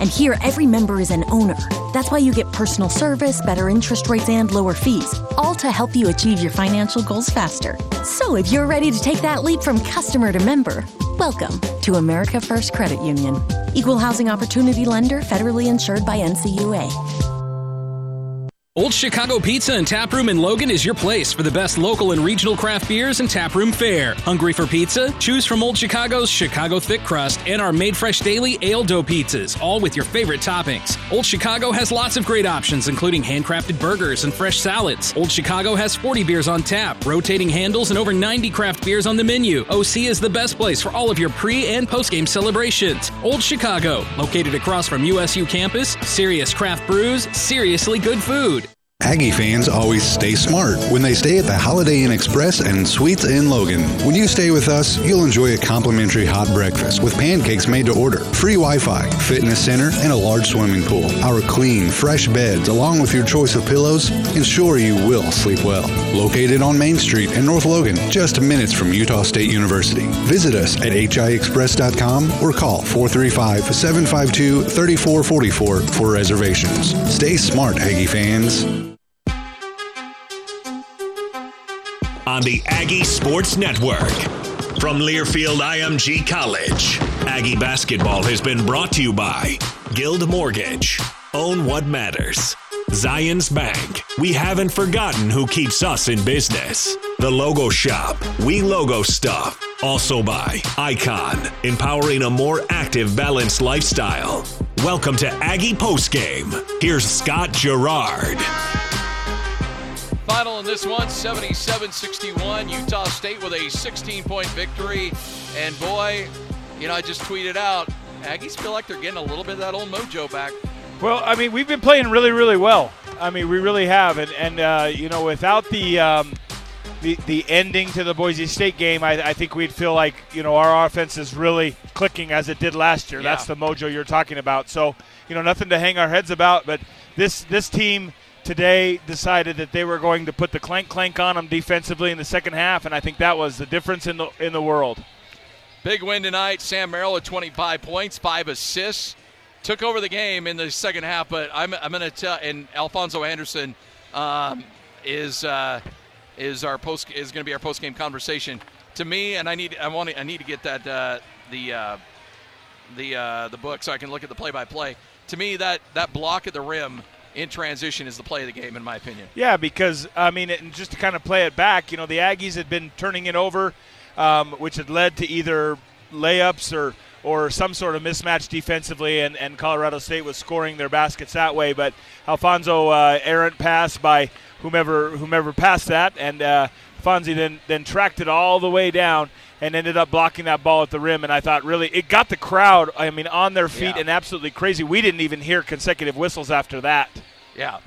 And here, every member is an owner. That's why you get personal service, better interest rates, and lower fees, all to help you achieve your financial goals faster. So if you're ready to take that leap from customer to member, welcome to America First Credit Union. Equal housing opportunity lender, federally insured by NCUA. Old Chicago Pizza and Tap Room in Logan is your place for the best local and regional craft beers and taproom fare. Hungry for pizza? Choose from Old Chicago's Chicago Thick Crust and our made fresh daily ale dough pizzas, all with your favorite toppings. Old Chicago has lots of great options, including handcrafted burgers and fresh salads. Old Chicago has 40 beers on tap, rotating handles, and over 90 craft beers on the menu. OC is the best place for all of your pre and post game celebrations. Old Chicago, located across from USU campus, serious craft brews, seriously good food. Aggie fans always stay smart when they stay at the Holiday Inn Express and Suites in Logan. When you stay with us, you'll enjoy a complimentary hot breakfast with pancakes made to order, free Wi-Fi, fitness center, and a large swimming pool. Our clean, fresh beds, along with your choice of pillows, ensure you will sleep well. Located on Main Street in North Logan, just minutes from Utah State University. Visit us at hiexpress.com or call 435-752-3444 for reservations. Stay smart, Aggie fans. On the Aggie Sports Network. From Learfield IMG College, Aggie basketball has been brought to you by Guild Mortgage. Own what matters. Zions Bank. We haven't forgotten who keeps us in business. The Logo Shop. We logo stuff. Also by Icon, empowering a more active, balanced lifestyle. Welcome to Aggie Postgame. Here's Scott Garrard. Final in this one 77 61. Utah State with a 16 point victory. And boy, you know, I just tweeted out Aggies feel like they're getting a little bit of that old mojo back. Well, I mean, we've been playing really, really well. I mean, we really have. And, and uh, you know, without the. Um, the, the ending to the Boise State game, I, I, think we'd feel like you know our offense is really clicking as it did last year. Yeah. That's the mojo you're talking about. So you know nothing to hang our heads about. But this this team today decided that they were going to put the clank clank on them defensively in the second half, and I think that was the difference in the in the world. Big win tonight. Sam Merrill at 25 points, five assists, took over the game in the second half. But I'm, I'm going to tell, and Alfonso Anderson um, is uh, is our post is going to be our post game conversation. To me, and I need I want I need to get that uh, the uh, the uh, the book so I can look at the play by play. To me, that that block at the rim in transition is the play of the game, in my opinion. Yeah, because I mean, it, just to kind of play it back, you know, the Aggies had been turning it over, um, which had led to either layups or or some sort of mismatch defensively, and, and Colorado State was scoring their baskets that way. But Alfonso uh, errant pass by whomever whomever passed that, and uh, Fonzie then then tracked it all the way down and ended up blocking that ball at the rim. And I thought really it got the crowd, I mean, on their feet yeah. and absolutely crazy. We didn't even hear consecutive whistles after that. Yeah.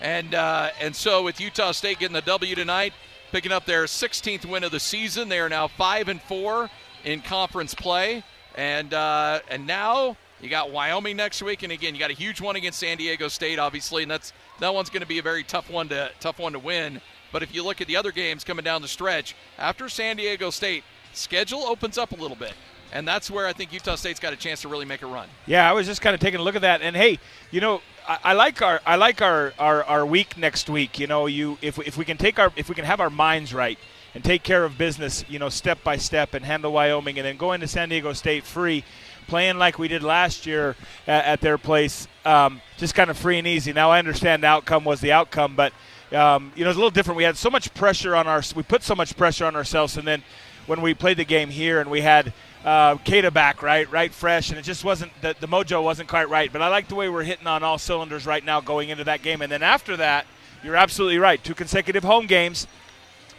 And, uh, and so with Utah State getting the W tonight, picking up their 16th win of the season, they are now 5 and 4 in conference play. And, uh, and now you got Wyoming next week, and again, you got a huge one against San Diego State, obviously, and that's that one's going to be a very tough one to tough one to win. But if you look at the other games coming down the stretch, after San Diego State, schedule opens up a little bit. And that's where I think Utah State's got a chance to really make a run. Yeah, I was just kind of taking a look at that, and hey, you know, I, I like our I like our, our, our week next week. You know, you if if we can take our if we can have our minds right and take care of business, you know, step by step, and handle Wyoming, and then go into San Diego State free, playing like we did last year at, at their place, um, just kind of free and easy. Now I understand the outcome was the outcome, but um, you know, it's a little different. We had so much pressure on our we put so much pressure on ourselves, and then when we played the game here and we had uh, Queta back, right, right, fresh, and it just wasn't the, the mojo wasn't quite right. But I like the way we're hitting on all cylinders right now going into that game. And then after that, you're absolutely right. Two consecutive home games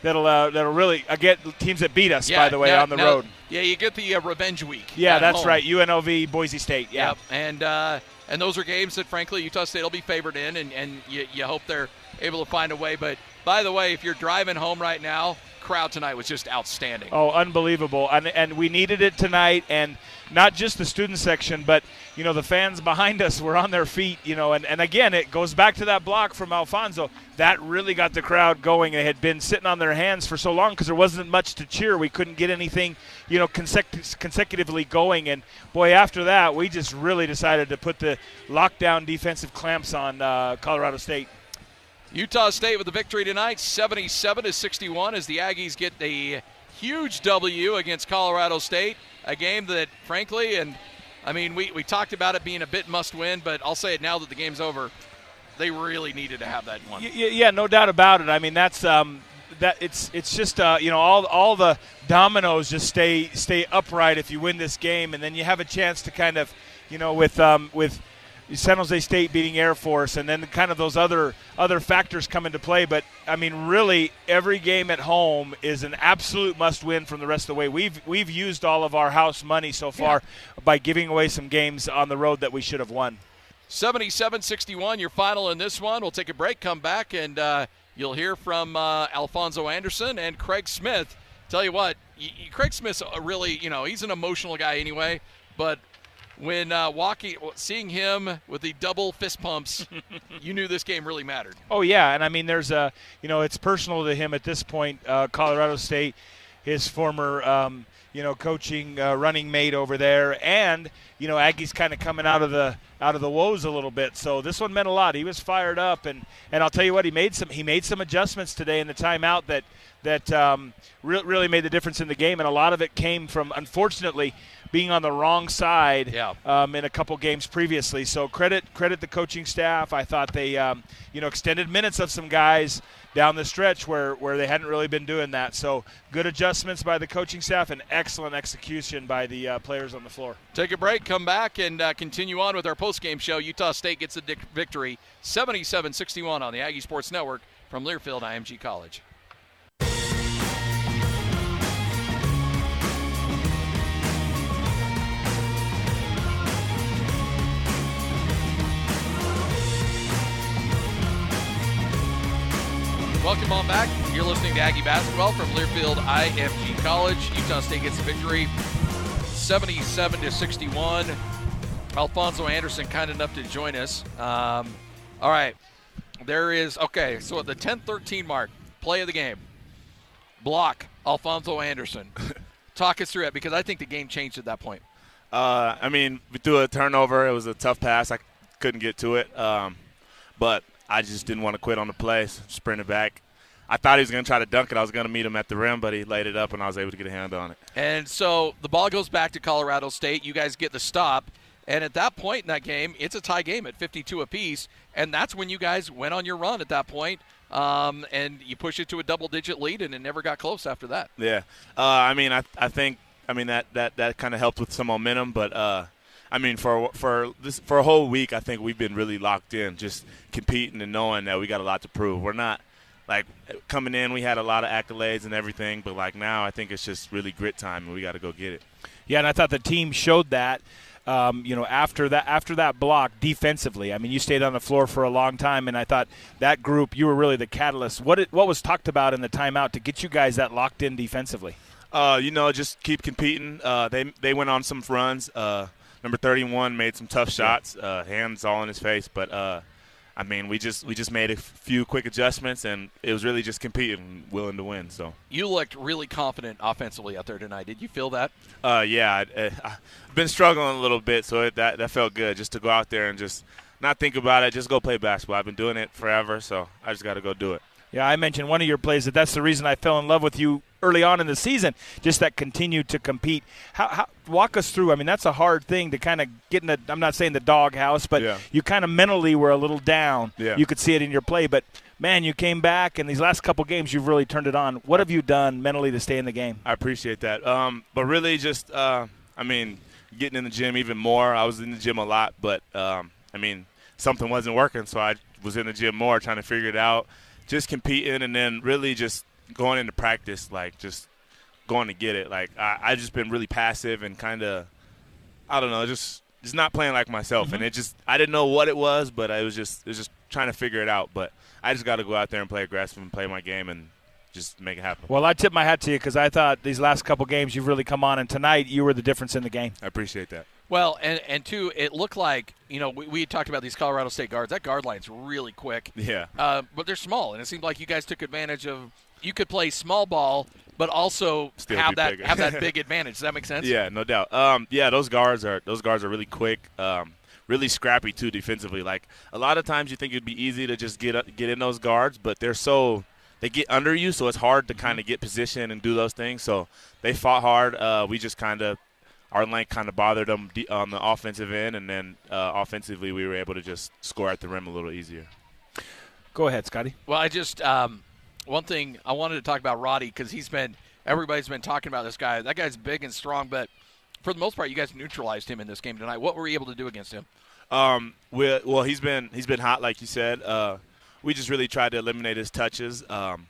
that'll uh, that'll really uh, get teams that beat us. Yeah, by the way, now, on the now, road. Yeah, you get the uh, revenge week. Yeah, that's home. right. UNLV, Boise State. Yeah, yep. and uh, and those are games that frankly Utah State will be favored in, and and you, you hope they're able to find a way. But by the way, if you're driving home right now, crowd tonight was just outstanding. Oh, unbelievable! And and we needed it tonight, and not just the student section, but you know the fans behind us were on their feet. You know, and and again, it goes back to that block from Alfonso that really got the crowd going. They had been sitting on their hands for so long because there wasn't much to cheer. We couldn't get anything, you know, consecutive, consecutively going. And boy, after that, we just really decided to put the lockdown defensive clamps on uh, Colorado State. Utah State with the victory tonight, 77 to 61, as the Aggies get the huge W against Colorado State. A game that, frankly, and I mean, we, we talked about it being a bit must win, but I'll say it now that the game's over. They really needed to have that one. Yeah, yeah no doubt about it. I mean, that's um, that it's it's just uh, you know all all the dominoes just stay stay upright if you win this game, and then you have a chance to kind of you know with um, with San Jose State beating Air Force, and then kind of those other other factors come into play. But I mean, really, every game at home is an absolute must-win from the rest of the way. We've we've used all of our house money so far yeah. by giving away some games on the road that we should have won. 77-61, your final in this one. We'll take a break, come back, and uh, you'll hear from uh, Alfonso Anderson and Craig Smith. Tell you what, y- y- Craig Smith's really, you know, he's an emotional guy anyway, but when uh, walking, seeing him with the double fist pumps, you knew this game really mattered. Oh yeah, and I mean, there's a, you know, it's personal to him at this point. Uh, Colorado State, his former, um, you know, coaching uh, running mate over there, and you know, Aggie's kind of coming out of the out of the woes a little bit. So this one meant a lot. He was fired up, and and I'll tell you what, he made some he made some adjustments today in the timeout that that um, re- really made the difference in the game, and a lot of it came from unfortunately being on the wrong side yeah. um, in a couple games previously. So credit credit the coaching staff. I thought they um, you know extended minutes of some guys down the stretch where where they hadn't really been doing that. So good adjustments by the coaching staff and excellent execution by the uh, players on the floor. Take a break, come back, and uh, continue on with our post game show. Utah State gets the victory, 77-61 on the Aggie Sports Network from Learfield IMG College. Welcome on back. You're listening to Aggie Basketball from Learfield IMG College. Utah State gets the victory 77 to 61. Alfonso Anderson kind enough to join us. Um, all right. There is, okay, so at the 10 13 mark, play of the game, block Alfonso Anderson. Talk us through it because I think the game changed at that point. Uh, I mean, we threw a turnover. It was a tough pass. I couldn't get to it. Um, but I just didn't want to quit on the play, so sprinted back. I thought he was going to try to dunk it. I was going to meet him at the rim, but he laid it up, and I was able to get a hand on it. And so the ball goes back to Colorado State. You guys get the stop. And at that point in that game, it's a tie game at 52 apiece. And that's when you guys went on your run at that point. Um, and you push it to a double-digit lead, and it never got close after that. Yeah, uh, I mean, I, I think, I mean that that that kind of helped with some momentum, but uh, I mean, for for this for a whole week, I think we've been really locked in, just competing and knowing that we got a lot to prove. We're not like coming in, we had a lot of accolades and everything, but like now, I think it's just really grit time, and we got to go get it. Yeah, and I thought the team showed that. Um, you know, after that after that block defensively, I mean, you stayed on the floor for a long time, and I thought that group, you were really the catalyst. What it, what was talked about in the timeout to get you guys that locked in defensively? Uh, you know, just keep competing. Uh, they they went on some runs. Uh, number 31 made some tough shots, uh, hands all in his face. But uh, I mean, we just we just made a few quick adjustments, and it was really just competing, willing to win. So you looked really confident offensively out there tonight. Did you feel that? Uh, yeah, I, have been struggling a little bit, so it, that that felt good just to go out there and just not think about it, just go play basketball. I've been doing it forever, so I just got to go do it. Yeah, I mentioned one of your plays that that's the reason I fell in love with you early on in the season. Just that continue to compete. How, how walk us through? I mean, that's a hard thing to kind of get in the. I'm not saying the doghouse, but yeah. you kind of mentally were a little down. Yeah. You could see it in your play, but man, you came back, and these last couple games, you've really turned it on. What have you done mentally to stay in the game? I appreciate that. Um, but really, just uh, I mean, getting in the gym even more. I was in the gym a lot, but um, I mean, something wasn't working, so I was in the gym more, trying to figure it out just competing and then really just going into practice, like just going to get it. Like I, I just been really passive and kind of, I don't know, just just not playing like myself. Mm-hmm. And it just I didn't know what it was, but I was just it was just trying to figure it out. But I just got to go out there and play aggressive and play my game, and just make it happen. Well, I tip my hat to you because I thought these last couple games you've really come on, and tonight you were the difference in the game. I appreciate that. Well, and and two, it looked like you know we, we talked about these Colorado State guards. That guard line's really quick. Yeah. Uh, but they're small, and it seemed like you guys took advantage of. You could play small ball, but also Still have that bigger. have that big advantage. Does that make sense? Yeah, no doubt. Um, yeah, those guards are those guards are really quick, um, really scrappy too defensively. Like a lot of times, you think it'd be easy to just get up- get in those guards, but they're so they get under you, so it's hard to kind of get position and do those things. So they fought hard. Uh, we just kind of our length kind of bothered them on the offensive end, and then uh, offensively, we were able to just score at the rim a little easier. Go ahead, Scotty. Well, I just um, one thing I wanted to talk about Roddy because he's been everybody's been talking about this guy. That guy's big and strong, but for the most part, you guys neutralized him in this game tonight. What were you able to do against him? Um, we well, he's been he's been hot, like you said. Uh, we just really tried to eliminate his touches. Um,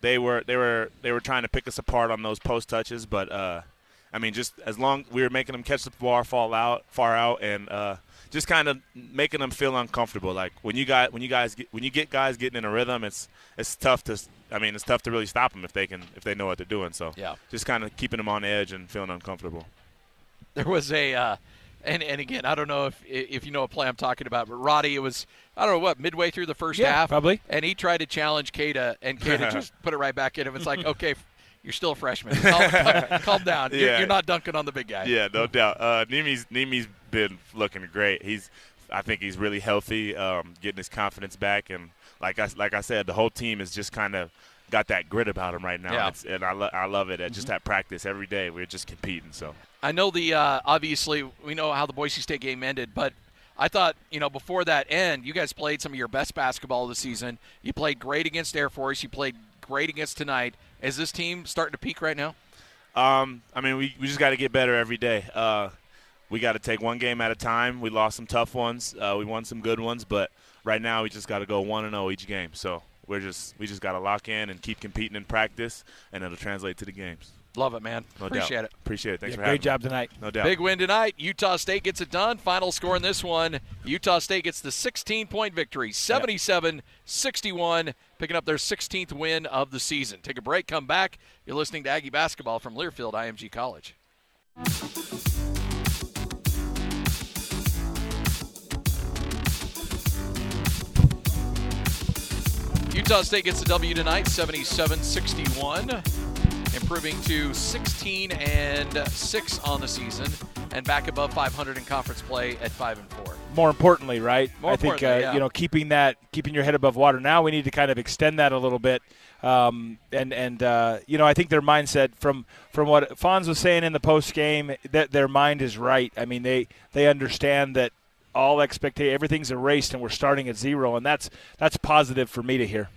they were they were they were trying to pick us apart on those post touches, but uh, I mean, just as long we were making them catch the ball, fall out, far out, and uh, just kind of making them feel uncomfortable. Like when you got when you guys get, when you get guys getting in a rhythm, it's it's tough to. I mean, it's tough to really stop them if they can if they know what they're doing. So Yeah. just kind of keeping them on edge and feeling uncomfortable. There was a, uh, and and again, I don't know if if you know what play I'm talking about, but Roddy, it was I don't know what midway through the first Yeah, half, probably. and he tried to challenge Queta, and Queta just put it right back in him. It's like, okay, you're still a freshman, calm, calm- down. You're, you're not dunking on the big guy. Yeah, no doubt. Uh, Nimi's Nimi's been looking great. He's, I think he's really healthy, um, getting his confidence back, and like I like I said, the whole team is just kind of got that grit about him right now, Yeah. it's, and I, lo- I love it. At Just at practice every day, we're just competing. So I know the uh, obviously we know how the Boise State game ended, but I thought you know before that end, you guys played some of your best basketball of the season. You played great against Air Force. You played great against tonight. Is this team starting to peak right now? Um, I mean, we, we just got to get better every day. Uh, we got to take one game at a time. We lost some tough ones. Uh, we won some good ones, but right now we just got to go one and zero each game. So we're just we just got to lock in and keep competing in practice, and it'll translate to the games. Love it, man. No Appreciate doubt. it. Appreciate it. Thanks Yeah, for great having me. job tonight. No doubt. Big win tonight. Utah State gets it done. Final score in this one Utah State gets the 16 point victory, 77 61, picking up their 16th win of the season. Take a break, come back. You're listening to Aggie Basketball from Learfield IMG College. Utah State gets the W tonight, 77-61, improving to 16 and 6 on the season and back above 500 in conference play at 5 and 4. More importantly, right? More I think uh, yeah. you know keeping that, keeping your head above water. Now we need to kind of extend that a little bit, um, and and uh, you know I think their mindset from from what Fonz was saying in the post game that their mind is right. I mean they they understand that all expectation everything's erased and we're starting at zero, and that's that's positive for me to hear.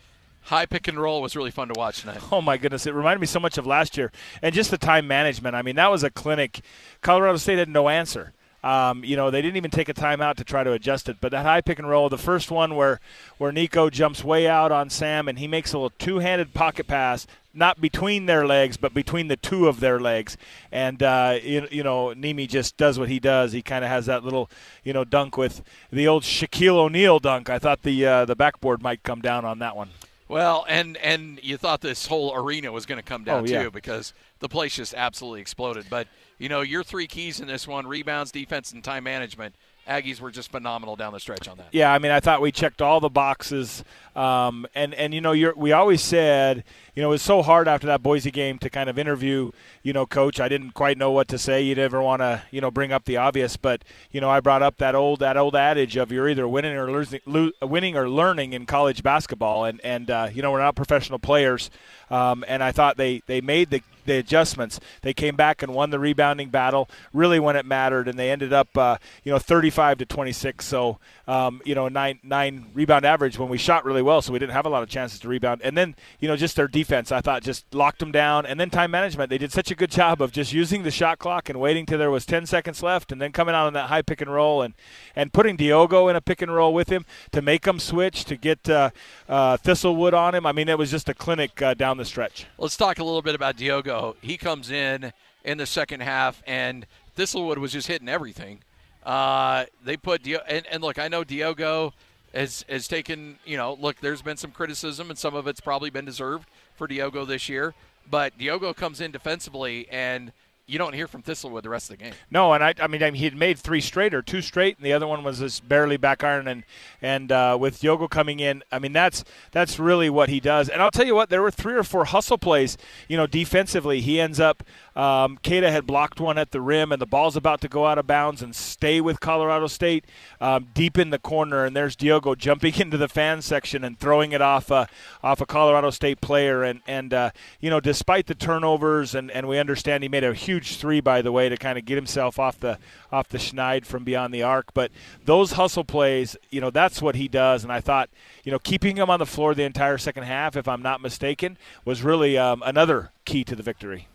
High pick and roll was really fun to watch tonight. Oh my goodness, it reminded me so much of last year, and just the time management. I mean, that was a clinic. Colorado State had no answer. Um, you know, they didn't even take a timeout to try to adjust it. But that high pick and roll, the first one where where Nico jumps way out on Sam and he makes a little two-handed pocket pass, not between their legs, but between the two of their legs. And uh, you, you know, Nimi just does what he does. He kind of has that little, you know, dunk with the old Shaquille O'Neal dunk. I thought the uh, the backboard might come down on that one. Well, and and you thought this whole arena was going to come down Oh, yeah. too because the place just absolutely exploded. But you know, your three keys in this one: rebounds, defense, and time management. Aggies were just phenomenal down the stretch on that. Yeah, I mean, I thought we checked all the boxes, um, and and you know, we always said, you know, it was so hard after that Boise game to kind of interview, you know, coach. I didn't quite know what to say. You'd ever want to, you know, bring up the obvious, but you know, I brought up that old that old adage of you're either winning or losing, lo- winning or learning in college basketball, and and uh, you know, we're not professional players, um, and I thought they they made the the adjustments. They came back and won the rebounding battle really when it mattered, and they ended up, uh, you know, 35 to 26. So, um, you know, nine nine rebound average when we shot really well, so we didn't have a lot of chances to rebound. And then, you know, just their defense, I thought, just locked them down. And then time management, they did such a good job of just using the shot clock and waiting till there was 10 seconds left, and then coming out on that high pick and roll and and putting Diogo in a pick and roll with him to make him switch to get uh, uh, Thistlewood on him. I mean, it was just a clinic uh, down the stretch. Let's talk a little bit about Diogo. He comes in in the second half, and Thistlewood was just hitting everything. Uh, they put Dio- and, and look, I know Diogo. has has taken. You know, look, there's been some criticism, and some of it's probably been deserved for Diogo this year. But Diogo comes in defensively and you don't hear from Thistlewood the rest of the game. No, and I, I mean, I mean, he had made three straight or two straight, and the other one was just barely back iron. And and uh, with Diogo coming in, I mean, that's that's really what he does. And I'll tell you what, there were three or four hustle plays. You know, defensively, he ends up. Um, had blocked one at the rim, and the ball's about to go out of bounds and stay with Colorado State um, deep in the corner. And there's Diogo jumping into the fan section and throwing it off uh, off a Colorado State player. And and uh, you know, despite the turnovers, and and we understand he made a huge huge three, by the way, to kind of get himself off the off the schneid from beyond the arc. But those hustle plays, you know, that's what he does. And I thought, you know, keeping him on the floor the entire second half, if I'm not mistaken, was really um, another key to the victory.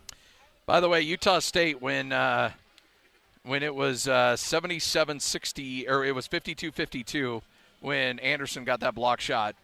By the way, Utah State when uh, when it was uh, 77-60 or it was 52-52 when Anderson got that block shot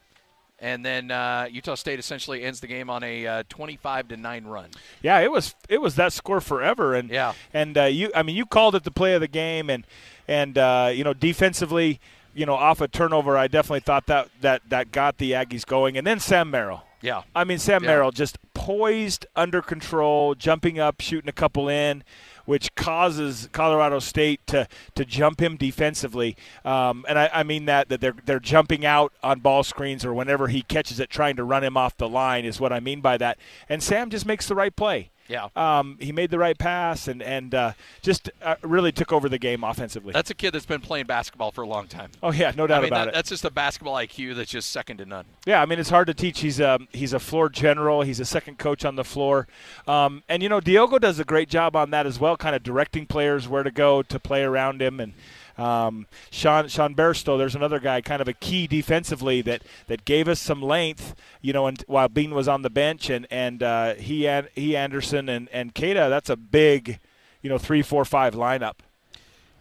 and then uh, Utah State essentially ends the game on a uh, 25 to nine run. Yeah, it was it was that score forever, and yeah, and uh, you I mean you called it the play of the game, and and uh, you know defensively, you know off a turnover, I definitely thought that that that got the Aggies going, and then Sam Merrill. Yeah, I mean Sam yeah. Merrill just poised, under control, jumping up, shooting a couple in which causes Colorado State to to jump him defensively. Um, and I, I, mean that that they're they're jumping out on ball screens or whenever he catches it, trying to run him off the line is what I mean by that. And Sam just makes the right play. Yeah. Um, he made the right pass and and uh, just uh, really took over the game offensively. That's a kid that's been playing basketball for a long time. Oh yeah, no doubt I mean, about that, it. That's just a basketball IQ that's just second to none. Yeah, I mean it's hard to teach. He's a he's a floor general. He's a second coach on the floor, um, and you know Diogo does a great job on that as well, kind of directing players where to go to play around him and. Um, Sean Sean Bairstow, there's another guy, kind of a key defensively that, that gave us some length, you know, and while Bean was on the bench, and and uh, he and he Anderson and and Queta, that's a big, you know, three four five lineup.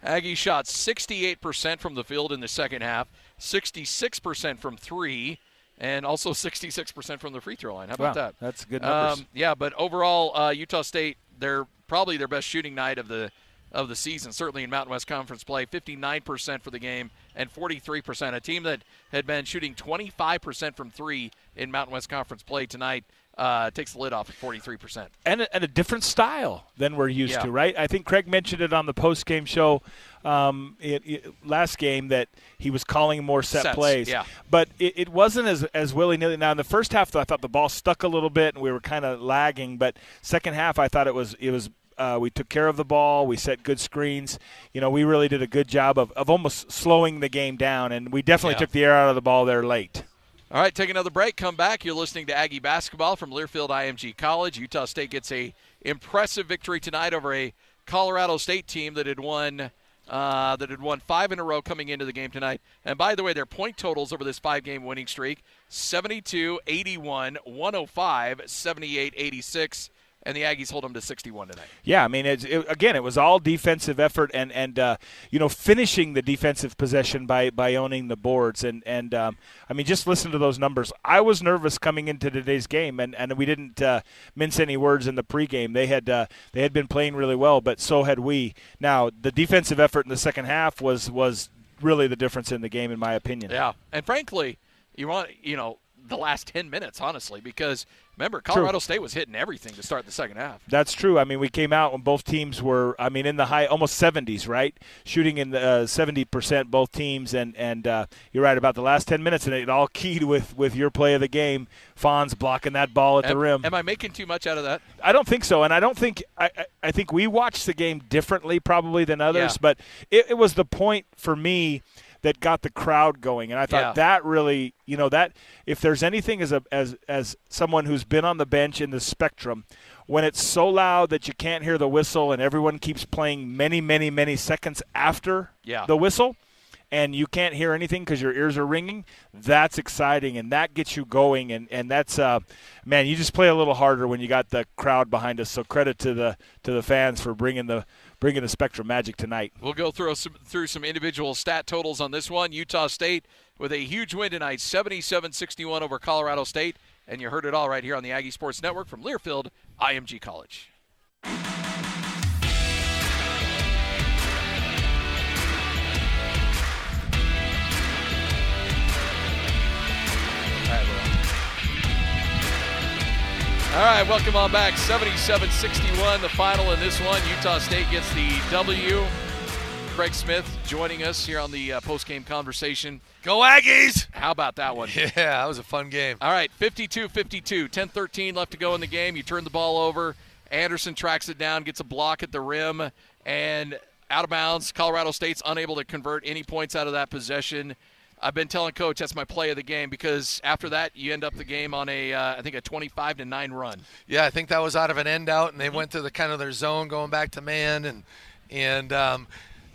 Aggie shot 68% from the field in the second half, 66% from three, and also 66% from the free throw line. How about wow, that? That's good numbers. Um, yeah, but overall, uh, Utah State, they're probably their best shooting night of the of the season, certainly in Mountain West Conference play. 59% for the game and 43%. A team that had been shooting 25% from three in Mountain West Conference play tonight uh, takes the lid off at 43%. And a, and a different style than we're used Yeah. to, right? I think Craig mentioned it on the post game show um, it, it- last game that he was calling more set Sets, plays. yeah. But it, it wasn't as, as willy nilly. Now, in the first half, though, I thought the ball stuck a little bit and we were kind of lagging. But second half, I thought it was it was. Uh, we took care of the ball. We set good screens. You know, we really did a good job of, of almost slowing the game down, and we definitely Yeah. took the air out of the ball there late. All right, take another break. Come back. You're listening to Aggie basketball from Learfield IMG College. Utah State gets a impressive victory tonight over a Colorado State team that had won uh, that had won five in a row coming into the game tonight. And by the way, their point totals over this five-game winning streak: 72, 81, 105, 78, 86. And the Aggies hold them to 61 tonight. Yeah, I mean, it's, it, again, it was all defensive effort and and uh, you know finishing the defensive possession by by owning the boards and and um, I mean just listen to those numbers. I was nervous coming into today's game and, and we didn't uh, mince any words in the pregame. They had uh, they had been playing really well, but so had we. Now the defensive effort in the second half was was really the difference in the game, in my opinion. Yeah, and frankly, you want you know the last 10 minutes, honestly, because remember Colorado State was hitting everything to start the second half. That's true. I mean, we came out when both teams were, I mean, in the high, almost 70s, right? Shooting in the uh, 70% both teams, and and uh, you're right about the last 10 minutes, and it all keyed with with your play of the game. Fonz blocking that ball at the rim. am I making too much out of that? I don't think so, and I don't think I, I- I think we watched the game differently probably than others, Yeah. but it, it was the point for me that got the crowd going, and I thought Yeah. that really, you know, that if there's anything as a as as someone who's been on the bench in the spectrum, when it's so loud that you can't hear the whistle and everyone keeps playing many many many seconds after Yeah. the whistle. And you can't hear anything because your ears are ringing. That's exciting, and that gets you going. And, and that's, uh, man, you just play a little harder when you got the crowd behind us. So credit to the to the fans for bringing the bringing the Spectrum Magic tonight. We'll go through some, through some individual stat totals on this one. Utah State with a huge win tonight, 77-61 over Colorado State, and you heard it all right here on the Aggie Sports Network from Learfield IMG College. All right, welcome on back. 77 61, the final in this one. Utah State gets the W. Craig Smith joining us here on the uh, post game conversation. Go Aggies! How about that one? Yeah, that was a fun game. All right, 52 52, 10 13 left to go in the game. You turn the ball over. Anderson tracks it down, gets a block at the rim, and out of bounds. Colorado State's unable to convert any points out of that possession. I've been telling coach that's my play of the game because after that you end up the game on a uh, I think a 25 to 9 run. Yeah, I think that was out of an end out and they went to the kind of their zone going back to man and and um,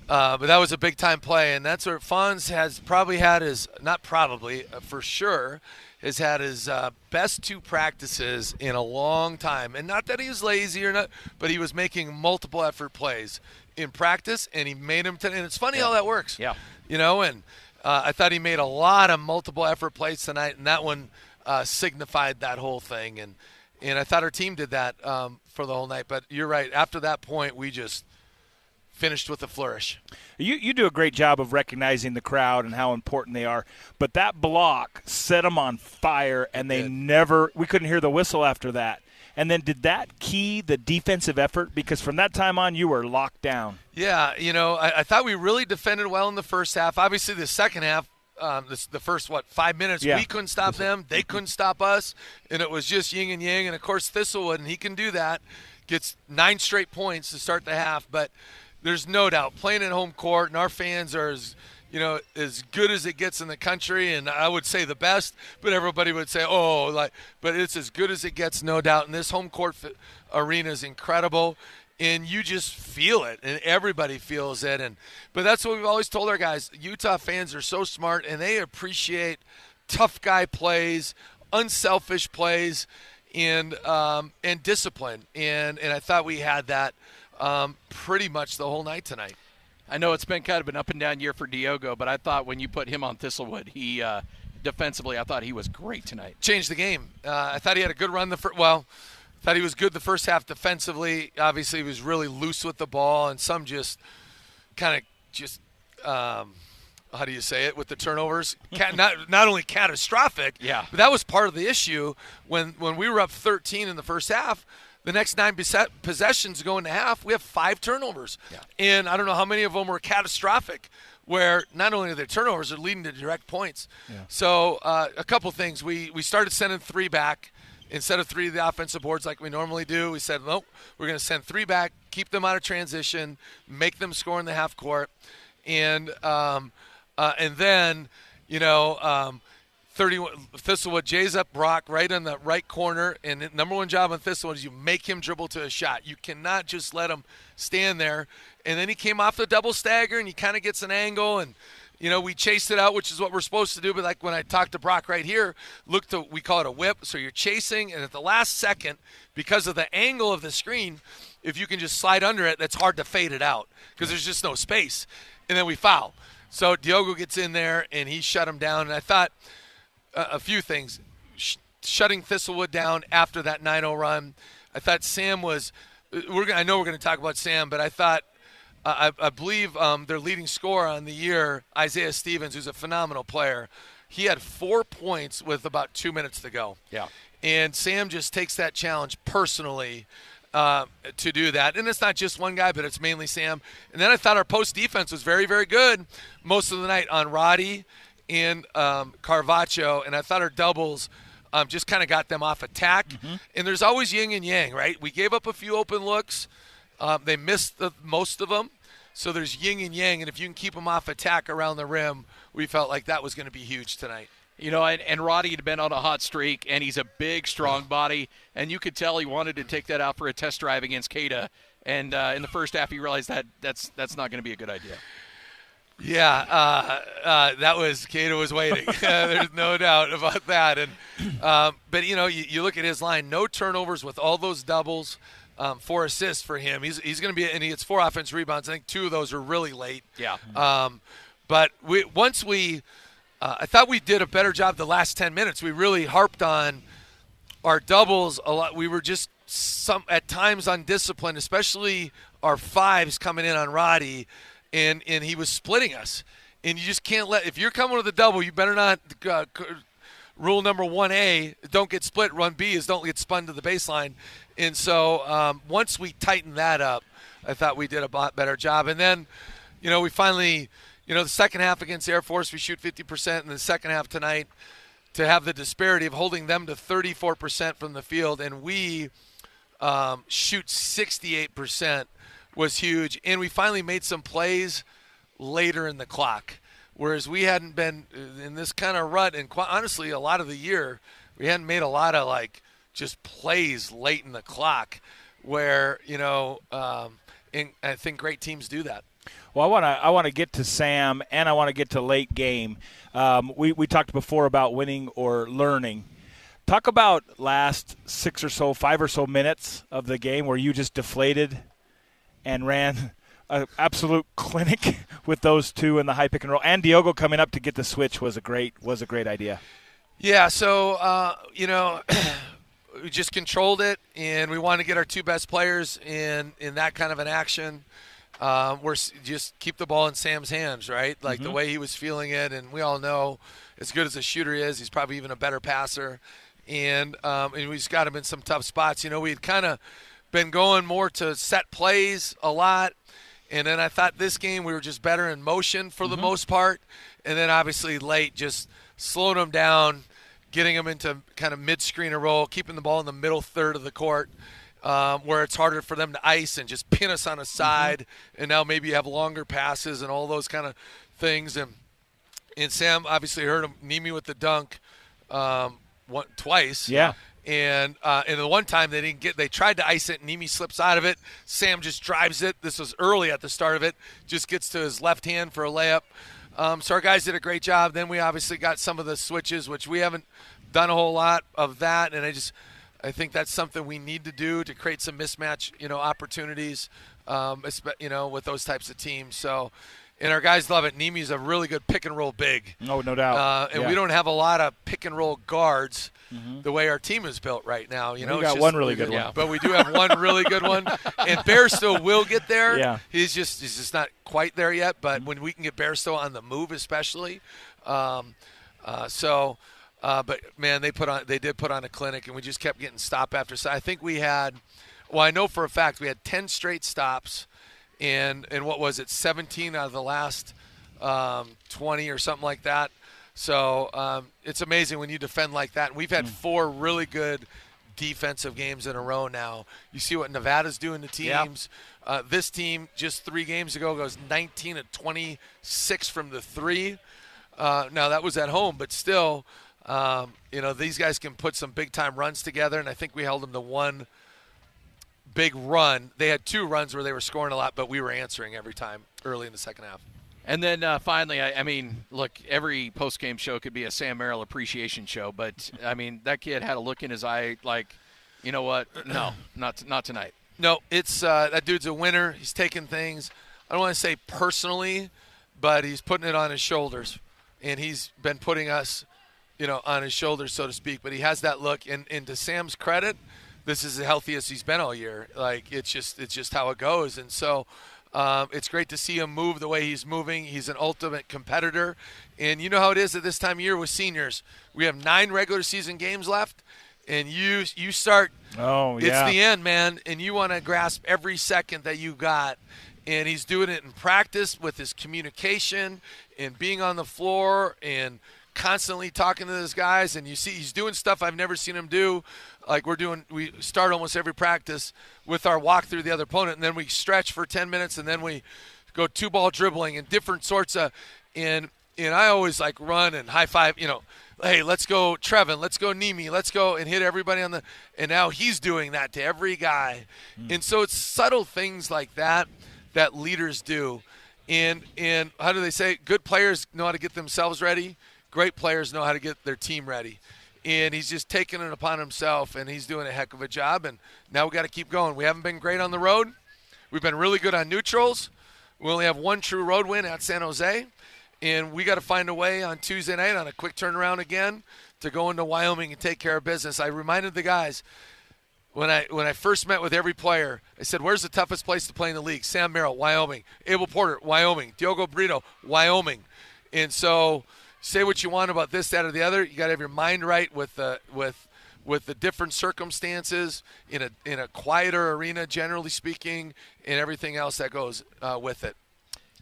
uh, but that was a big time play and that's where Fonz has probably had his not probably uh, for sure has had his uh, best two practices in a long time and not that he was lazy or not but he was making multiple effort plays in practice and he made them today and it's funny Yeah. how that works Yeah. you know and uh, I thought he made a lot of multiple effort plays tonight, and that one uh, signified that whole thing. And and I thought our team did that um, for the whole night. But you're right. After that point, we just finished with a flourish. You you do a great job of recognizing the crowd and how important they are, but that block set them on fire, and they never. We couldn't hear the whistle after that. And then did that key the defensive effort? Because from that time on, you were locked down. Yeah, you know, I, I thought we really defended well in the first half. Obviously, the second half, um, this, the first what five minutes, Yeah. we couldn't stop them. They couldn't stop us, and it was just yin and yang. And of course, Thistlewood, and he can do that, gets nine straight points to start the half. But there's no doubt playing at home court, and our fans are as you know as good as it gets in the country, and I would say the best. But everybody would say, oh, like, but it's as good as it gets, no doubt. And this home court f- arena is incredible and you just feel it and everybody feels it and but that's what we've always told our guys utah fans are so smart and they appreciate tough guy plays unselfish plays and um, and discipline and and i thought we had that um, pretty much the whole night tonight I know it's been kind of an up and down year for Diogo, but I thought when you put him on Thistlewood, he uh, defensively, I thought he was great tonight. changed the game. Uh, I thought he had a good run the first. Well, thought he was good the first half defensively. Obviously, he was really loose with the ball, and some just kind of just um, how do you say it with the turnovers? Cat, not not only catastrophic, Yeah. but that was part of the issue when when we were up 13 in the first half. The next nine possessions go into half, we have five turnovers, and I don't know how many of them were catastrophic. Where not only are the turnovers, they're leading to direct points. So uh, a couple things. We we started sending three back instead of three of the offensive boards like we normally do. We said, nope, we're going to send three back, keep them out of transition, make them score in the half court, and um, uh, and then you know. Um, 31 Thistlewood jays up Brock right in the right corner, and number one job on Thistlewood is you make him dribble to a shot. You cannot just let him stand there. And then he came off the double stagger, and he kind of gets an angle, and you know we chased it out, which is what we're supposed to do. But like when I talked to Brock right here, look to we call it a whip. So you're chasing, and at the last second, because of the angle of the screen, if you can just slide under it, that's hard to fade it out because there's just no space. And then we foul. So Diogo gets in there, and he shut him down. And I thought a, a few things. Sh- shutting Thistlewood down after that 9-0 run. I thought Sam was. We're gonna, I know we're going to talk about Sam, but I thought. Uh, I, I believe um, their leading scorer on the year, Isaiah Stevens, who's a phenomenal player. He had four points with about two minutes to go. Yeah. And Sam just takes that challenge personally uh, to do that. And it's not just one guy, but it's mainly Sam. And then I thought our post defense was very, very good most of the night on Roddy and um, Carvalho. And I thought our doubles um, just kind of got them off attack. And there's always yin and yang, right? We gave up a few open looks. Um, they missed the, most of them. So there's yin and yang. And if you can keep them off attack around the rim, we felt like that was going to be huge tonight. You know, and, and Roddy had been on a hot streak, and he's a big, strong body, and you could tell he wanted to take that out for a test drive against Queta. And uh, in the first half, he realized that that's that's not going to be a good idea. Yeah, uh, uh, that was Queta was waiting. There's no doubt about that. And um, but you know, you, you look at his line, no turnovers with all those doubles, um, four assists for him. He's he's going to be and he gets four offense rebounds. I think two of those are really late. Yeah. Um, but we once we, uh, I thought we did a better job the last ten minutes. We really harped on our doubles a lot. We were just some at times undisciplined, especially our fives coming in on Roddy, and and he was splitting us. And you just can't let if you're coming with a double, you better not uh, rule number one A, don't get split. Run B is don't get spun to the baseline. And so um, once we tightened that up, I thought we did a lot better job. And then, you know, we finally, you know, the second half against Air Force, we shoot 50%, and the second half tonight, to have the disparity of holding them to 34% from the field, and we um, shoot 68% was huge. And we finally made some plays later in the clock, whereas we hadn't been in this kind of rut. And quite honestly, a lot of the year, we hadn't made a lot of like just plays late in the clock, where you know, um, I think great teams do that. Well, I want to I want to get to Sam, and I want to get to late game. Um, we we talked before about winning or learning. Talk about last six or so, five or so minutes of the game where you just deflated and ran an absolute clinic with those two in the high pick and roll, and Diogo coming up to get the switch was a great was a great idea. Yeah, so uh, you know. we just controlled it, and we wanted to get our two best players in in that kind of an action. Um, we're just keep the ball in Sam's hands, right? Like mm-hmm. the way he was feeling it, and we all know, as good as a shooter is, he's probably even a better passer. And um, and we just got him in some tough spots. You know, we had kind of been going more to set plays a lot, and then I thought this game we were just better in motion for mm-hmm. the most part, and then obviously late just slowing them down, getting them into kind of mid-screen roll, keeping the ball in the middle third of the court um, where it's harder for them to ice and just pin us on a side, mm-hmm. and now maybe you have longer passes and all those kind of things. And and Sam obviously heard him me with the dunk um, one, twice. Yeah. And uh, and the one time they didn't get, they tried to ice it. And Nimi slips out of it. Sam just drives it. This was early at the start of it. Just gets to his left hand for a layup. Um, so our guys did a great job. Then we obviously got some of the switches, which we haven't done a whole lot of that. And I just I think that's something we need to do to create some mismatch, you know, opportunities, um, you know, with those types of teams. So, and our guys love it. Nimi's a really good pick and roll big. No, no doubt. Uh, and yeah. we don't have a lot of pick and roll guards mm-hmm. the way our team is built right now. You know, we got just, one really good one, but we do have one really good one. And still will get there. Yeah, he's just he's just not quite there yet. But mm-hmm. when we can get still on the move, especially, um, uh, so. Uh, but man, they put on they did put on a clinic, and we just kept getting stop after stop. I think we had, well, I know for a fact we had ten straight stops, and and what was it, 17 out of the last um, 20 or something like that. So um, it's amazing when you defend like that. And we've had mm. four really good defensive games in a row now. You see what Nevada's doing to teams. Yep. Uh, this team just three games ago goes 19 to 26 from the three. Uh, now that was at home, but still. Um, you know, these guys can put some big time runs together, and I think we held them to one big run. They had two runs where they were scoring a lot, but we were answering every time early in the second half. And then uh, finally, I, I, mean, look, every post game show could be a Sam Merrill appreciation show, but I mean, that kid had a look in his eye like, you know what? No, not not tonight. No, it's uh, that dude's a winner. He's taking things. I don't want to say personally, but he's putting it on his shoulders, and he's been putting us you know, on his shoulders, so to speak. But he has that look, and, and to Sam's credit, this is the healthiest he's been all year. Like it's just it's just how it goes, and so. Um, it's great to see him move the way he's moving. He's an ultimate competitor. And you know how it is at this time of year with seniors. We have nine regular season games left, and you you start. Oh, yeah. It's the end, man, and you want to grasp every second that you got. And he's doing it in practice with his communication and being on the floor and constantly talking to those guys, and you see he's doing stuff I've never seen him do. Like we're doing, we start almost every practice with our walk through the other opponent, and then we stretch for 10 minutes, and then we go two ball dribbling and different sorts of. And and I always like run and high five, you know. Hey, let's go, Trevin. Let's go, Nimi. Let's go and hit everybody on the. And now he's doing that to every guy, mm. and so it's subtle things like that that leaders do. And and how do they say? Good players know how to get themselves ready great players know how to get their team ready. And he's just taking it upon himself, and he's doing a heck of a job. And now we got to keep going. We haven't been great on the road. We've been really good on neutrals. We only have one true road win at San Jose, and we got to find a way on Tuesday night on a quick turnaround again to go into Wyoming and take care of business. I reminded the guys when I when I first met with every player, I said, "Where's the toughest place to play in the league?" Sam Merrill, Wyoming. Abel Porter, Wyoming. Diogo Brito, Wyoming. And so say what you want about this, that, or the other. You got to have your mind right with the with with the different circumstances in a in a quieter arena, generally speaking, and everything else that goes uh, with it.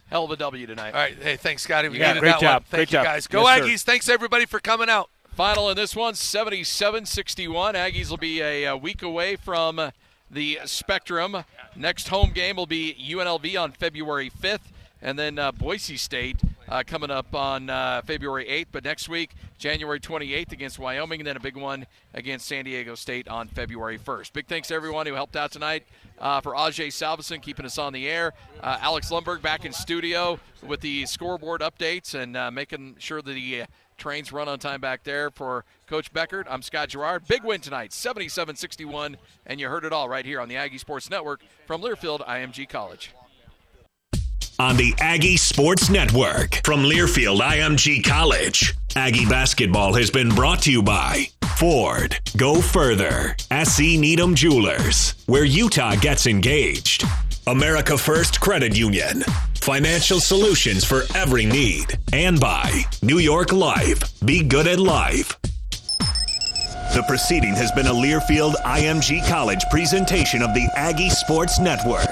Hell of a W tonight. All right. Hey, thanks, Scotty. We Yeah, needed great that job. one. Thank Great you, job. guys. Go Yes, sir. Aggies. Thanks, everybody, for coming out. Final in this one, 77 61. Aggies will be a, a week away from the Spectrum. Next home game will be UNLV on February 5th, and then uh, Boise State uh, coming up on uh, February 8th. But next week, January 28th against Wyoming, and then a big one against San Diego State on February 1st. Big thanks to everyone who helped out tonight. Uh, for Ajay Salveson keeping us on the air, uh, Alex Lundberg back in studio with the scoreboard updates and uh, making sure that the trains run on time back there for Coach Beckert. I'm Scott Garrard. Big win tonight, 77 61. And you heard it all right here on the Aggie Sports Network from Learfield IMG College. On the Aggie Sports Network from Learfield IMG College. Aggie basketball has been brought to you by Ford. Go further. SE Needham Jewelers, where Utah gets engaged. America First Credit Union. Financial solutions for every need. And by New York Life. Be good at life. The proceeding has been a Learfield IMG College presentation of the Aggie Sports Network.